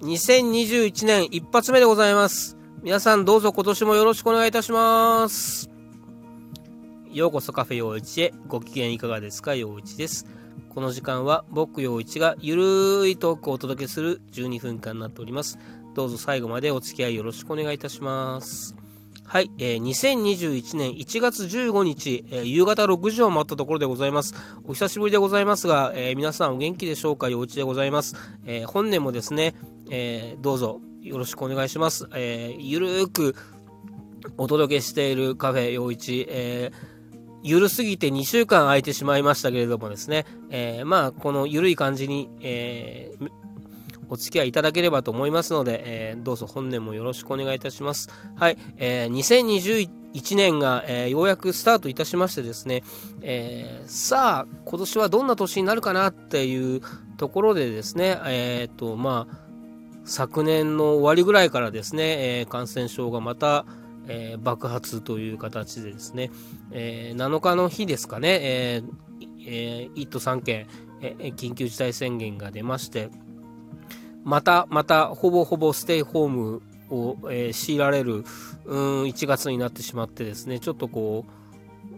2021年一発目でございます。皆さんどうぞ今年もよろしくお願いいたします。ようこそカフェ陽一へご機嫌いかがですか？陽一です。この時間は僕陽一がゆるいトークをお届けする12分間になっております。どうぞ最後までお付き合いよろしくお願いいたします。はい、えー、2021年1月15日、えー、夕方6時を回ったところでございます。お久しぶりでございますが、えー、皆さんお元気でしょうか？陽一でございます。えー、本年もですね、えー、どうぞよろしくお願いします。えー、ゆるーくお届けしているカフェ陽一、えー、ゆるすぎて2週間空いてしまいましたけれどもですね、えー、まあ、このゆるい感じに、えー、お付き合いいただければと思いますので、えー、どうぞ本年もよろしくお願いいたします。はい、えー、2021年が、えー、ようやくスタートいたしましてですね、えー、さあ、今年はどんな年になるかなっていうところでですね、えっ、と、まあ、昨年の終わりぐらいからですね、えー、感染症がまた、えー、爆発という形でですね、えー、7日の日ですかね、えーえー、1都3県、えー、緊急事態宣言が出まして、また、また、ほぼほぼステイホームを、えー、強いられる、うん、1月になってしまってですね、ちょっとこ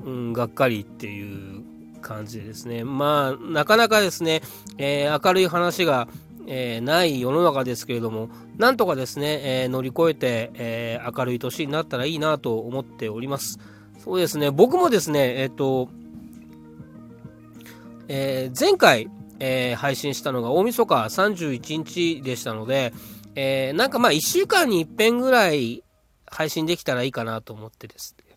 う、うん、がっかりっていう感じですね、まあ、なかなかですね、えー、明るい話が、えー、ない世の中ですけれども、なんとかですね、えー、乗り越えて、え、明るい年になったらいいなと思っております。そうですね、僕もですね、えっ、と、え前回、え配信したのが大晦日31日でしたので、えなんかまあ1週間に1遍ぐらい配信できたらいいかなと思ってですね、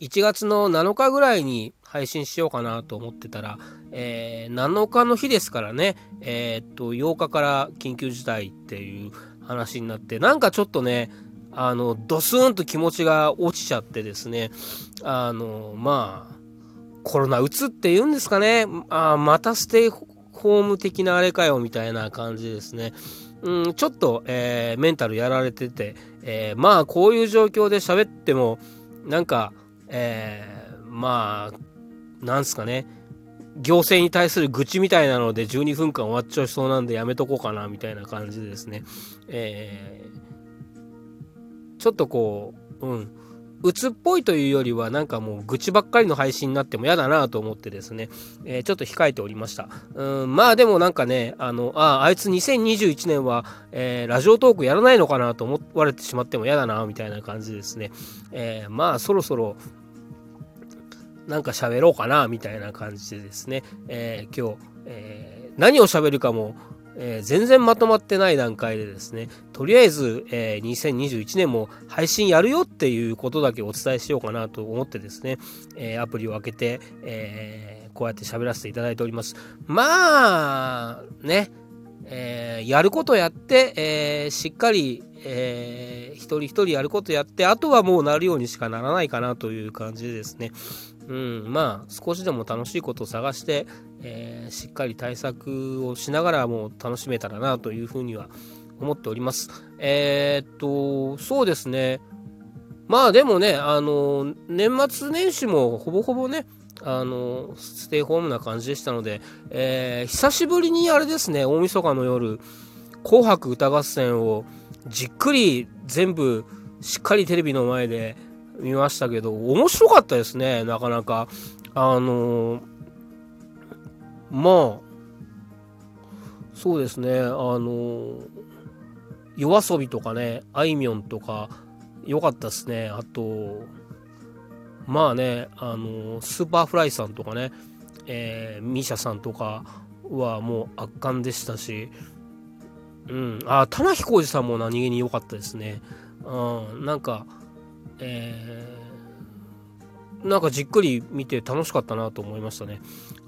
1月の7日ぐらいに配信しようかなと思ってたら、えー、7日の日ですからね、えー、っと、8日から緊急事態っていう話になって、なんかちょっとね、あの、ドスーンと気持ちが落ちちゃってですね、あの、まあ、コロナうつって言うんですかね、あまたステイホーム的なあれかよ、みたいな感じですね。うん、ちょっと、えー、メンタルやられてて、えー、まあ、こういう状況で喋っても、なんか、えー、まあ、なんすかね、行政に対する愚痴みたいなので12分間終わっちゃいそうなんでやめとこうかなみたいな感じでですね、えー、ちょっとこう、うん、鬱っぽいというよりはなんかもう愚痴ばっかりの配信になっても嫌だなと思ってですね、えー、ちょっと控えておりました。うん、まあでもなんかね、あの、ああ、いつ2021年は、えー、ラジオトークやらないのかなと思われてしまっても嫌だなみたいな感じですね。えー、まあそろそろ、なんか喋ろうかな、みたいな感じでですね、え、今日、え、何を喋るかも、えー、全然まとまってない段階でですね、とりあえず、えー、2021年も配信やるよっていうことだけお伝えしようかなと思ってですね、えー、アプリを開けて、えこうやって喋らせていただいております。まあ、ね、えやることやって、えしっかり、えー、一人一人やることやって、あとはもうなるようにしかならないかなという感じでですね、うん、まあ少しでも楽しいことを探して、えー、しっかり対策をしながらも楽しめたらなというふうには思っております。えー、っと、そうですね。まあでもね、あの、年末年始もほぼほぼね、あの、ステイホームな感じでしたので、えー、久しぶりにあれですね、大晦日の夜、紅白歌合戦をじっくり全部しっかりテレビの前で見ましたけど、面白かったですね、なかなか。あのー、まあ、そうですね、あのー、夜遊びとかね、あいみょんとか、良かったですね。あと、まあね、あのー、 Superflyさんとかね、えー、 MISIAさんとかはもう圧巻でしたし、うん、あ、玉置浩二さんも何気に良かったですね。うん、なんか、えー、なんかじっくり見て楽しかったなと思いましたね。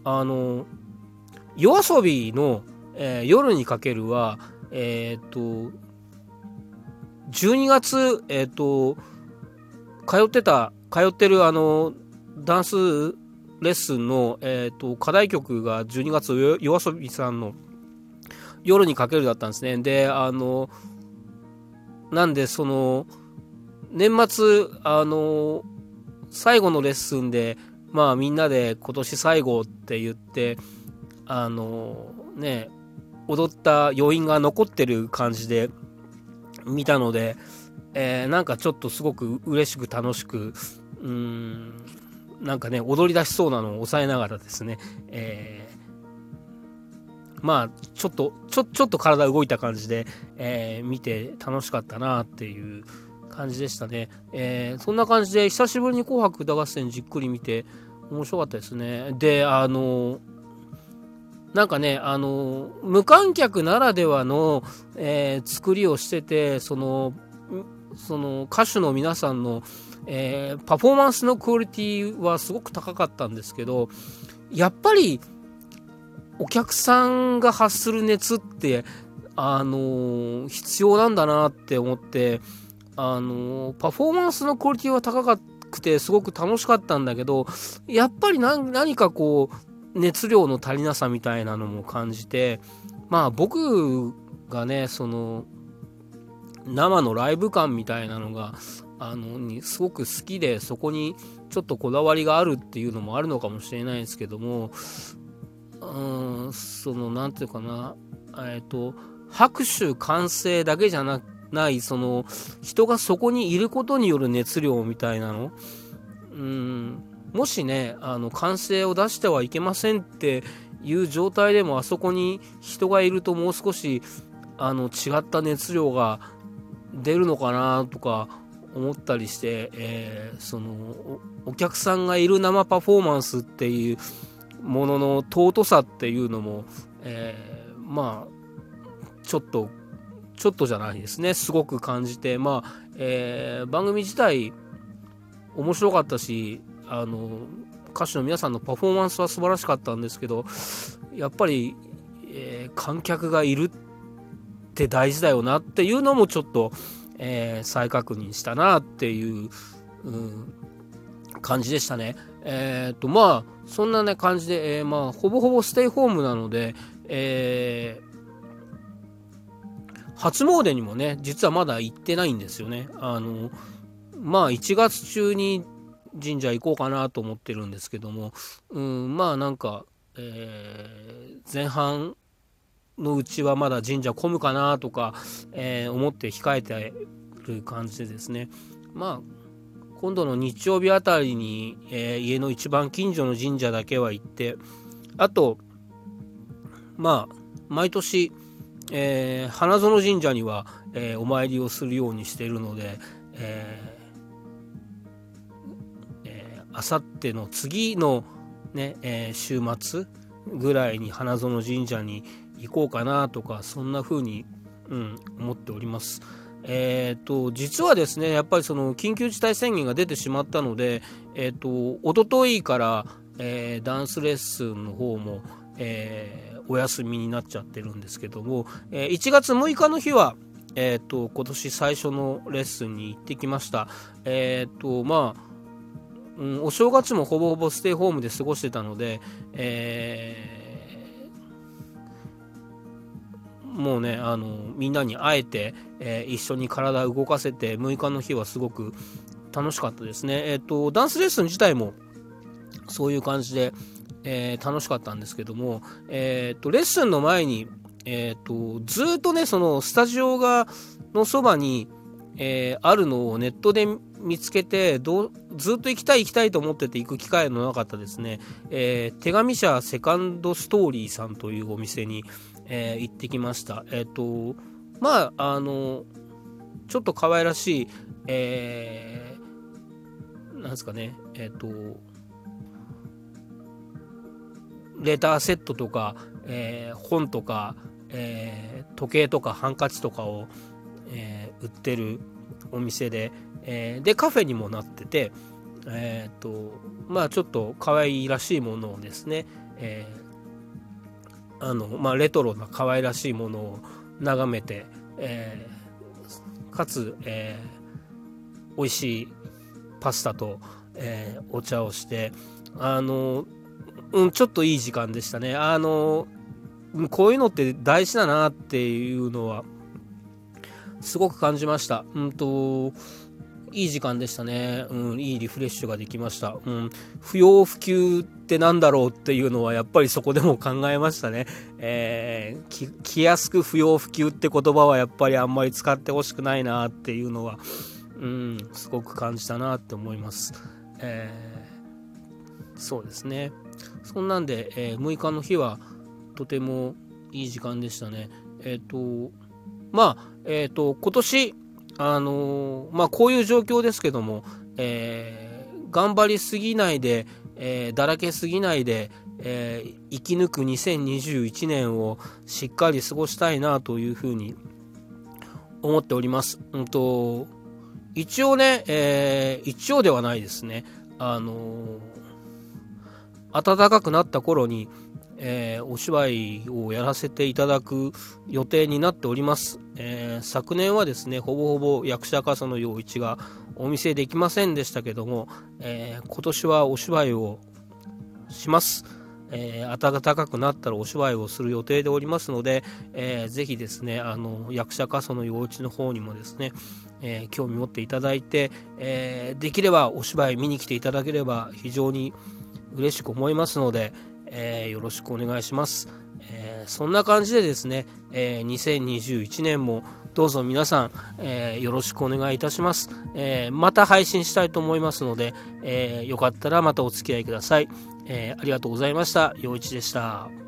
あの、 YOASOBIの、えー、夜に駆けるは、えっ、と、12月、えっ、と、通ってた、通ってるあの、ダンスレッスンの、えっ、と、課題曲が12月夜遊びさんの夜にかけるだったんですね。で、あの、なんでその、年末、あの、最後のレッスンで、まあみんなで今年最後って言って、あの、ね、踊った余韻が残ってる感じで見たので、えー、なんかちょっとすごく嬉しく楽しく、うん、なんかね、踊り出しそうなのを抑えながらですね、えー、まあ、ちょっと、ちょ、ちょっと体動いた感じで、えー、見て楽しかったなっていう感じでしたね。えー、そんな感じで、久しぶりに紅白歌合戦じっくり見て、面白かったですね。で、あのなんかね、あの無観客ならではの、えー、作りをしてて、その、その歌手の皆さんの、えー、パフォーマンスのクオリティはすごく高かったんですけど、やっぱり、お客さんが発する熱って、あの必要なんだなって思って、あのパフォーマンスのクオリティは高くてすごく楽しかったんだけどやっぱり何かこう熱量の足りなさみたいなのも感じてまあ僕がねその生のライブ感みたいなのがあのにすごく好きでそこにちょっとこだわりがあるっていうのもあるのかもしれないですけどもうんその何て言うかなえっ、と拍手歓声だけじゃなくないその人がそこにいることによる熱量みたいなの？うん。もしねあの歓声を出してはいけませんっていう状態でもあそこに人がいるともう少しあの違った熱量が出るのかなとか思ったりして、えー、そのお客さんがいる生パフォーマンスっていうものの尊さっていうのも、えー、まあちょっとちょっとじゃないですねすごく感じてまあ、えー、番組自体面白かったしあの歌手の皆さんのパフォーマンスは素晴らしかったんですけどやっぱり、えー、観客がいるって大事だよなっていうのもちょっと、えー、再確認したなっていう、うん、感じでしたね。えっ、とまあそんなね感じで、えまあほぼほぼステイホームなので、え初詣にもね、実はまだ行ってないんですよね。あの、まあ1月中に神社行こうかなと思ってるんですけども、うん、まあなんか、えー、前半のうちはまだ神社混むかなとか、えー、思って控えてる感じでですね、まあ今度の日曜日あたりに、えー、家の一番近所の神社だけは行って、あと、まあ、毎年、えー、花園神社には、えー、お参りをするようにしているので、えー、あさっての次のね、えー、週末ぐらいに花園神社に行こうかなとかそんな風に、うん、思っております。えーと、実はですねやっぱりその緊急事態宣言が出てしまったので、えーと、と一昨日から、えー、ダンスレッスンの方も、えー、お休みになっちゃってるんですけども、えー、1月6日の日は、えーと、今年最初のレッスンに行ってきました。えっ、ー、とまあうん、お正月もほぼほぼステイホームで過ごしてたので、えー、もうねあのみんなに会えて、えー、一緒に体を動かせて6日の日はすごく楽しかったですね。えっ、とダンスレッスン自体もそういう感じで、えー、楽しかったんですけども、えーと、レッスンの前に、えーと、ずっとねそのスタジオがのそばに、え、あるのをネットで見つけてどずっと行きたい行きたいと思ってて行く機会のなかったですね、え、手紙社セカンドストーリーさんというお店に、え、行ってきました。えっ、とまああのちょっと可愛らしいえー、なんですかねえっ、とレターセットとか、えー、本とか、えー、時計とかハンカチとかを、えー、売ってるお店で、えでカフェにもなってて、えっとまあちょっと可愛いらしいものをですね、えあのまあ、レトロな可愛らしいものを眺めて、えかつ、えー、美味しいパスタと、えお茶をしてあのうん、ちょっといい時間でしたね。あの、こういうのって大事だなっていうのは、すごく感じました。うんと、いい時間でしたね。うん、いいリフレッシュができました。うん、不要不急ってなんだろうっていうのはやっぱりそこでも考えましたね。えー、気安く不要不急って言葉はやっぱりあんまり使ってほしくないなっていうのは、うん、すごく感じたなって思います。えー、そうですね。そんなんで、えー、6日の日はとてもいい時間でしたね。えっ、ー、と、まあ、えっ、と、今年、あのまあ、こういう状況ですけども、え頑張りすぎないで、えだらけすぎないで、え生き抜く2021年をしっかり過ごしたいなというふうに思っております。うんと一応ね、えー、一応ではないですね。あの、暖かくなった頃に、えー、お芝居をやらせていただく予定になっております。えー、昨年はですね、ほぼほぼ役者笠野陽一がお見せできませんでしたけども、え今年はお芝居をします。え、暖かくなったらお芝居をする予定でおりますので、えー、ぜひですね、あの、役者家その幼稚の方にもですね、え、興味持っていただいて、え、できればお芝居見に来ていただければ非常に嬉しく思いますので、えー、よろしくお願いします。えー、そんな感じでですね、えー、2021年もどうぞ皆さん、えー、よろしくお願いいたします、えー、また配信したいと思いますので、えー、よかったらまたお付き合いください。えー、ありがとうございました。陽一でした。